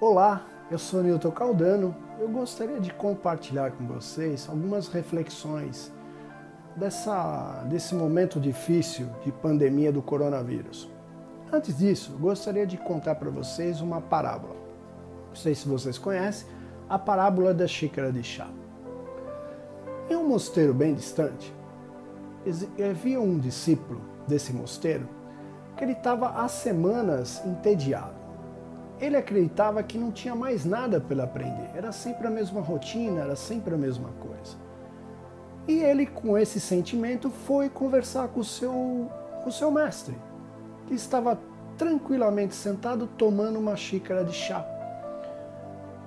Olá, eu sou Nilton Caldano. Eu gostaria de compartilhar com vocês algumas reflexões dessa, desse momento difícil de pandemia do coronavírus. Antes disso, gostaria de contar para vocês uma parábola. Não sei se vocês conhecem, a parábola da xícara de chá. Em um mosteiro bem distante, havia um discípulo desse mosteiro que ele estava há semanas entediado ele acreditava que não tinha mais nada para aprender. Era sempre a mesma rotina, era sempre a mesma coisa. E ele, com esse sentimento, foi conversar com o seu, com o seu mestre, que estava tranquilamente sentado tomando uma xícara de chá.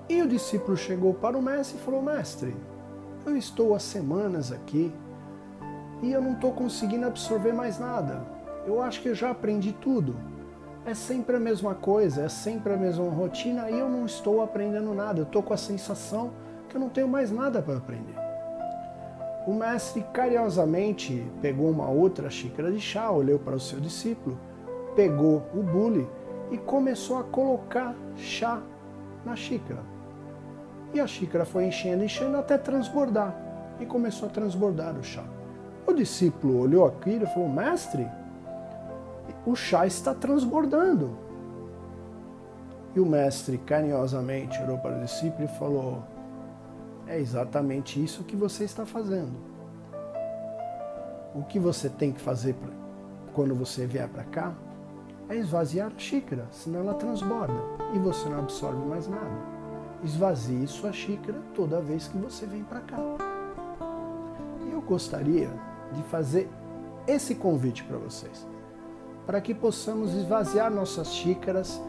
E o discípulo chegou para o mestre e falou: Mestre, eu estou há semanas aqui e eu não estou conseguindo absorver mais nada. Eu acho que eu já aprendi tudo é sempre a mesma coisa, é sempre a mesma rotina e eu não estou aprendendo nada. Eu estou com a sensação que eu não tenho mais nada para aprender. O mestre carinhosamente pegou uma outra xícara de chá, olhou para o seu discípulo, pegou o bule e começou a colocar chá na xícara. E a xícara foi enchendo, enchendo até transbordar. E começou a transbordar o chá. O discípulo olhou aquilo e falou: Mestre, o chá está transbordando. E o mestre carinhosamente olhou para o discípulo e falou: É exatamente isso que você está fazendo. O que você tem que fazer quando você vier para cá é esvaziar a xícara, senão ela transborda e você não absorve mais nada. Esvazie sua xícara toda vez que você vem para cá. Eu gostaria de fazer esse convite para vocês para que possamos esvaziar nossas xícaras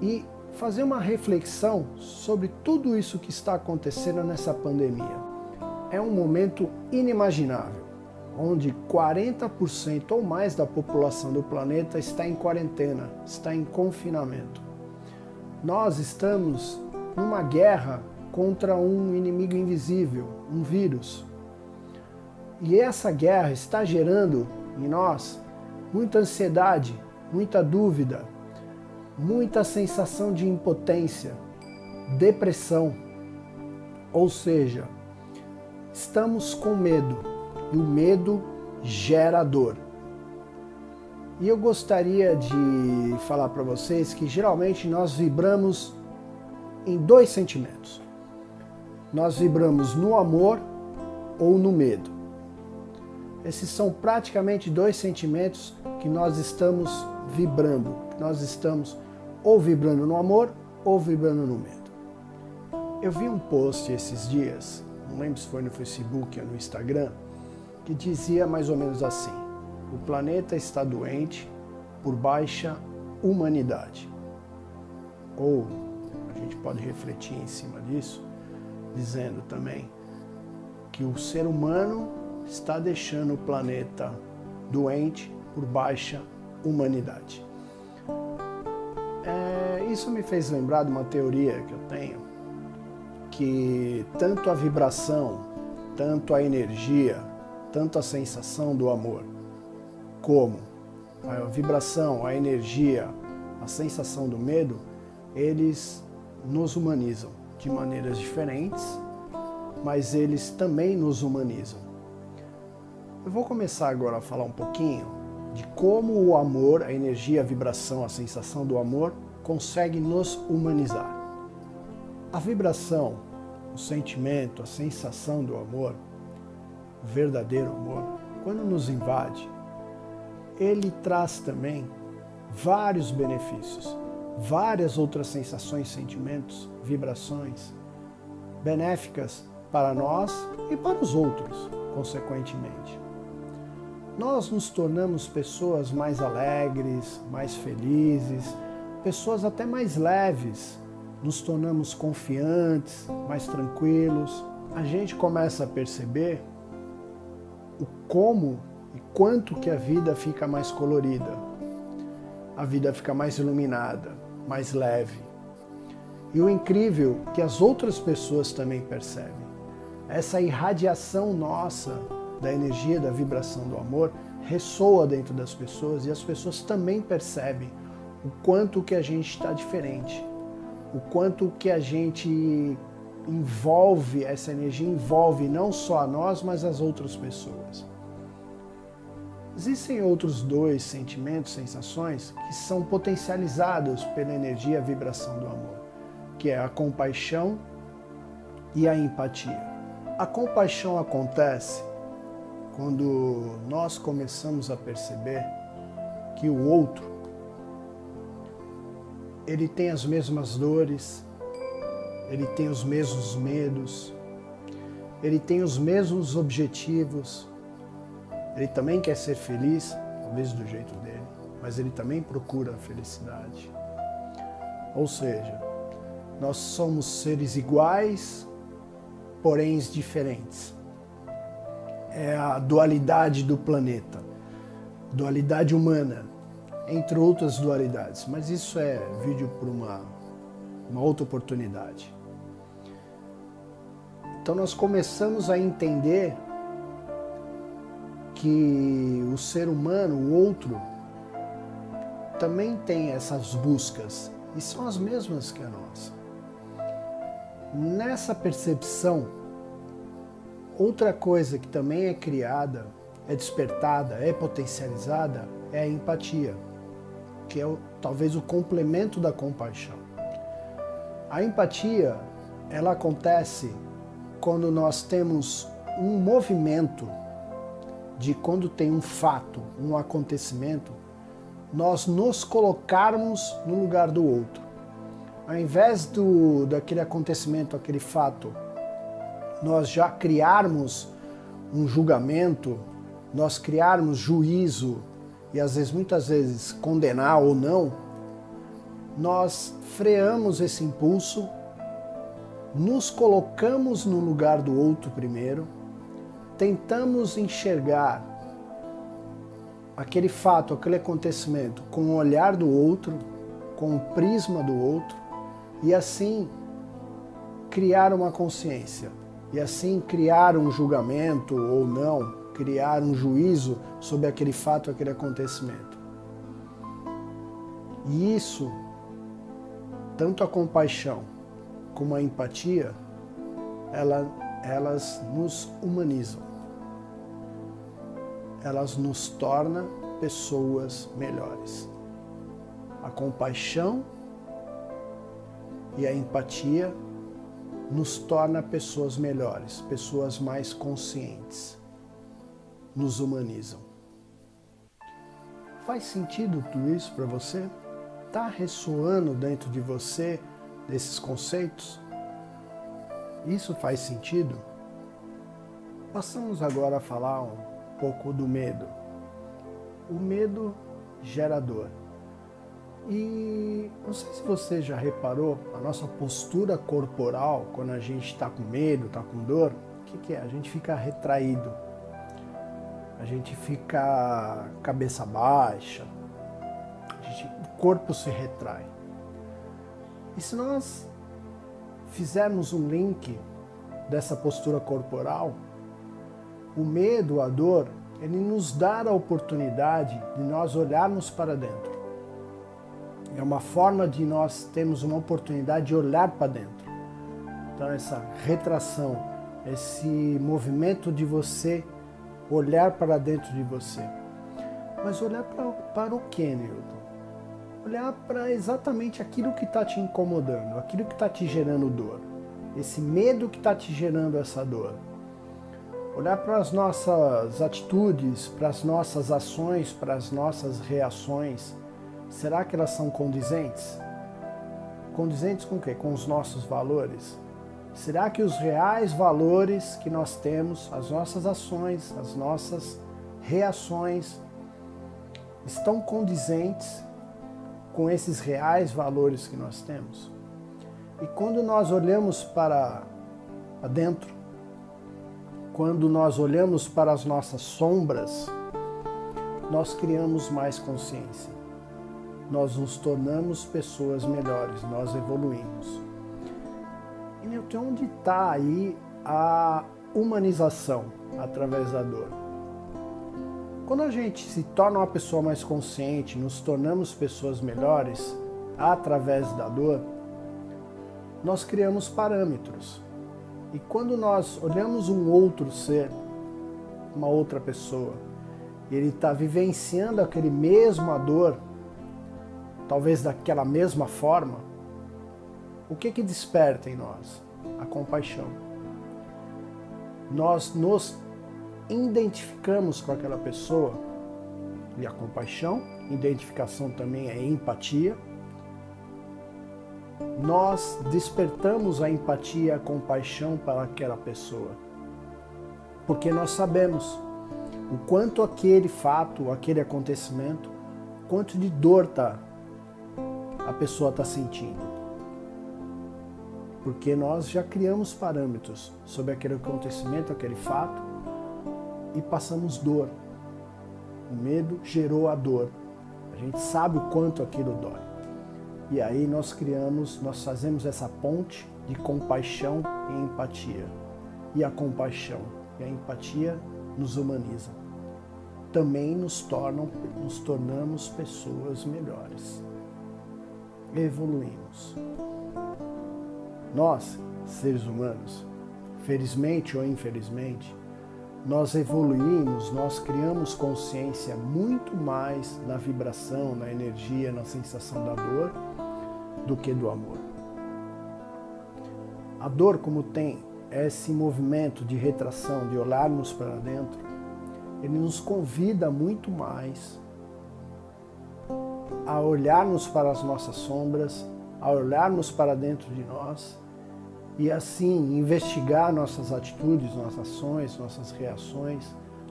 e fazer uma reflexão sobre tudo isso que está acontecendo nessa pandemia. É um momento inimaginável, onde 40% ou mais da população do planeta está em quarentena, está em confinamento. Nós estamos numa guerra contra um inimigo invisível, um vírus. E essa guerra está gerando em nós muita ansiedade, muita dúvida, muita sensação de impotência, depressão. Ou seja, estamos com medo e o medo gera dor. E eu gostaria de falar para vocês que geralmente nós vibramos em dois sentimentos. Nós vibramos no amor ou no medo. Esses são praticamente dois sentimentos que nós estamos vibrando. Nós estamos ou vibrando no amor ou vibrando no medo. Eu vi um post esses dias, não lembro se foi no Facebook ou no Instagram, que dizia mais ou menos assim: o planeta está doente por baixa humanidade. Ou a gente pode refletir em cima disso, dizendo também que o ser humano está deixando o planeta doente por baixa humanidade. É, isso me fez lembrar de uma teoria que eu tenho, que tanto a vibração, tanto a energia, tanto a sensação do amor, como a vibração, a energia, a sensação do medo, eles nos humanizam de maneiras diferentes, mas eles também nos humanizam. Eu vou começar agora a falar um pouquinho de como o amor, a energia, a vibração, a sensação do amor consegue nos humanizar. A vibração, o sentimento, a sensação do amor, o verdadeiro amor, quando nos invade, ele traz também vários benefícios, várias outras sensações, sentimentos, vibrações benéficas para nós e para os outros, consequentemente nós nos tornamos pessoas mais alegres, mais felizes, pessoas até mais leves, nos tornamos confiantes, mais tranquilos. A gente começa a perceber o como e quanto que a vida fica mais colorida. A vida fica mais iluminada, mais leve. E o incrível que as outras pessoas também percebem. Essa irradiação nossa da energia, da vibração do amor, ressoa dentro das pessoas e as pessoas também percebem o quanto que a gente está diferente, o quanto que a gente envolve, essa energia envolve não só a nós, mas as outras pessoas. Existem outros dois sentimentos, sensações, que são potencializados pela energia e a vibração do amor, que é a compaixão e a empatia. A compaixão acontece quando nós começamos a perceber que o outro ele tem as mesmas dores, ele tem os mesmos medos, ele tem os mesmos objetivos, ele também quer ser feliz, talvez do jeito dele, mas ele também procura a felicidade. Ou seja, nós somos seres iguais, porém diferentes. É a dualidade do planeta, dualidade humana, entre outras dualidades, mas isso é vídeo para uma, uma outra oportunidade. Então nós começamos a entender que o ser humano, o outro, também tem essas buscas e são as mesmas que a nossa. Nessa percepção, outra coisa que também é criada, é despertada, é potencializada, é a empatia, que é o, talvez o complemento da compaixão. A empatia, ela acontece quando nós temos um movimento de quando tem um fato, um acontecimento, nós nos colocarmos no lugar do outro. Ao invés do, daquele acontecimento, aquele fato, nós já criarmos um julgamento, nós criarmos juízo e às vezes, muitas vezes, condenar ou não, nós freamos esse impulso nos colocamos no lugar do outro primeiro, tentamos enxergar aquele fato, aquele acontecimento com o olhar do outro, com o prisma do outro, e assim criar uma consciência, e assim criar um julgamento ou não, criar um juízo sobre aquele fato, aquele acontecimento. E isso, tanto a compaixão como a empatia, ela, elas nos humanizam. Elas nos tornam pessoas melhores. A compaixão e a empatia nos torna pessoas melhores, pessoas mais conscientes. Nos humanizam. Faz sentido tudo isso para você? Está ressoando dentro de você desses conceitos? Isso faz sentido? Passamos agora a falar um pouco do medo. O medo gerador. E não sei se você já reparou a nossa postura corporal quando a gente está com medo, está com dor. O que, que é? A gente fica retraído, a gente fica cabeça baixa, gente, o corpo se retrai. E se nós fizermos um link dessa postura corporal, o medo, a dor, ele nos dá a oportunidade de nós olharmos para dentro. É uma forma de nós termos uma oportunidade de olhar para dentro. Então, essa retração, esse movimento de você olhar para dentro de você. Mas olhar para, o que, Newton? olhar para exatamente aquilo que está te incomodando, aquilo que está te gerando dor, esse medo que está te gerando essa dor. Olhar para as nossas atitudes, para as nossas ações, para as nossas reações. Será que elas são condizentes? Condizentes com o quê? Com os nossos valores? Será que os reais valores que nós temos, as nossas ações, as nossas reações, estão condizentes com esses reais valores que nós temos. E quando nós olhamos para dentro, quando nós olhamos para as nossas sombras, nós criamos mais consciência. Nós nos tornamos pessoas melhores, nós evoluímos. E Newton, onde está aí a humanização através da dor? Quando a gente se torna uma pessoa mais consciente, nos tornamos pessoas melhores através da dor, nós criamos parâmetros. E quando nós olhamos um outro ser, uma outra pessoa, e ele está vivenciando aquele mesma dor, talvez daquela mesma forma, o que que desperta em nós? A compaixão. Nós nos identificamos com aquela pessoa e a compaixão, identificação também é empatia. Nós despertamos a empatia a compaixão para aquela pessoa. Porque nós sabemos o quanto aquele fato, aquele acontecimento, quanto de dor tá a pessoa está sentindo. Porque nós já criamos parâmetros sobre aquele acontecimento, aquele fato, e passamos dor. O medo gerou a dor. A gente sabe o quanto aquilo dói. E aí nós criamos, nós fazemos essa ponte de compaixão e empatia. E a compaixão e a empatia nos humaniza. Também nos tornam, nos tornamos pessoas melhores. Evoluímos. Nós, seres humanos, felizmente ou infelizmente, nós evoluímos, nós criamos consciência muito mais na vibração, na energia, na sensação da dor do que do amor. A dor, como tem esse movimento de retração, de olharmos para dentro, ele nos convida muito mais a olharmos para as nossas sombras, a olharmos para dentro de nós e assim investigar nossas atitudes, nossas ações, nossas reações,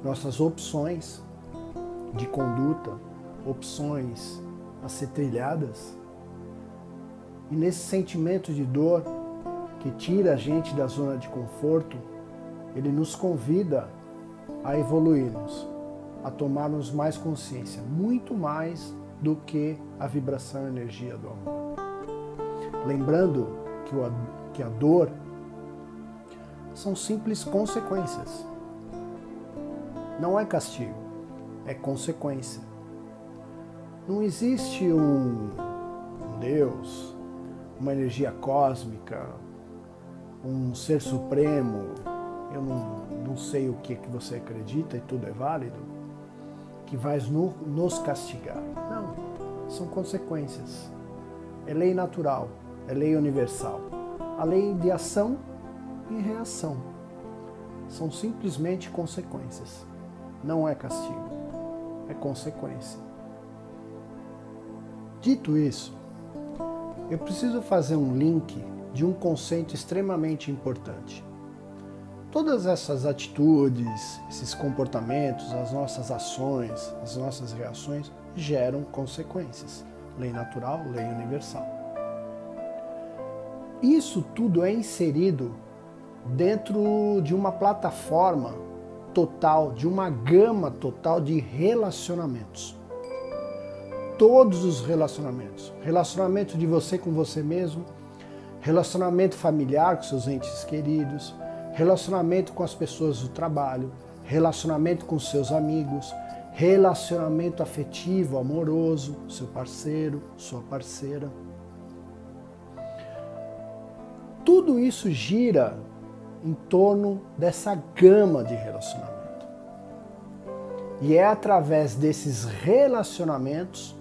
nossas opções de conduta, opções a ser trilhadas. E nesse sentimento de dor que tira a gente da zona de conforto, ele nos convida a evoluirmos, a tomarmos mais consciência, muito mais do que a vibração e energia do amor. Lembrando que o que a dor são simples consequências. Não é castigo, é consequência. Não existe um, um Deus, uma energia cósmica, um ser supremo, eu não, não sei o que, que você acredita e tudo é válido, que vai no, nos castigar. Não, são consequências. É lei natural, é lei universal a lei de ação e reação. São simplesmente consequências. Não é castigo, é consequência. Dito isso, eu preciso fazer um link de um conceito extremamente importante. Todas essas atitudes, esses comportamentos, as nossas ações, as nossas reações geram consequências. Lei natural, lei universal. Isso tudo é inserido dentro de uma plataforma total, de uma gama total de relacionamentos. Todos os relacionamentos. Relacionamento de você com você mesmo, relacionamento familiar com seus entes queridos, relacionamento com as pessoas do trabalho, relacionamento com seus amigos, relacionamento afetivo, amoroso, seu parceiro, sua parceira tudo isso gira em torno dessa gama de relacionamento. E é através desses relacionamentos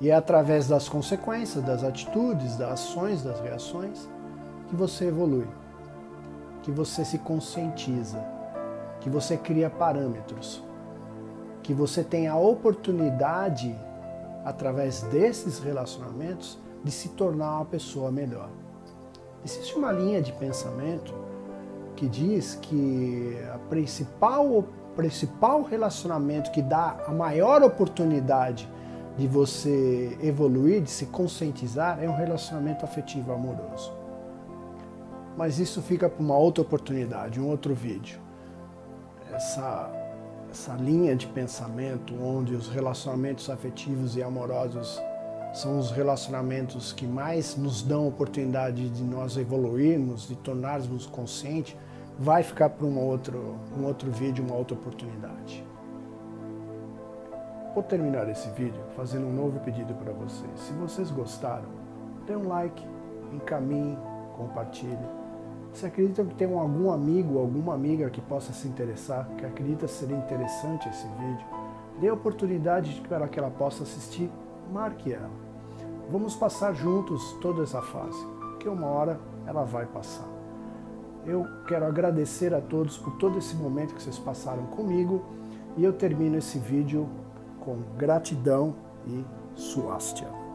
e é através das consequências, das atitudes, das ações, das reações que você evolui, que você se conscientiza, que você cria parâmetros, que você tem a oportunidade, através desses relacionamentos, de se tornar uma pessoa melhor. Existe uma linha de pensamento que diz que a principal, o principal relacionamento que dá a maior oportunidade de você evoluir, de se conscientizar, é um relacionamento afetivo amoroso. Mas isso fica para uma outra oportunidade, um outro vídeo. Essa, essa linha de pensamento onde os relacionamentos afetivos e amorosos são os relacionamentos que mais nos dão oportunidade de nós evoluirmos, de tornarmos conscientes, vai ficar para um outro, um outro vídeo, uma outra oportunidade. Vou terminar esse vídeo fazendo um novo pedido para vocês. Se vocês gostaram, dê um like, encaminhe, compartilhe. Se acredita que tem algum amigo, alguma amiga que possa se interessar, que acredita ser interessante esse vídeo, dê a oportunidade para que ela possa assistir, marque ela. Vamos passar juntos toda essa fase, que uma hora ela vai passar. Eu quero agradecer a todos por todo esse momento que vocês passaram comigo e eu termino esse vídeo com gratidão e suástia.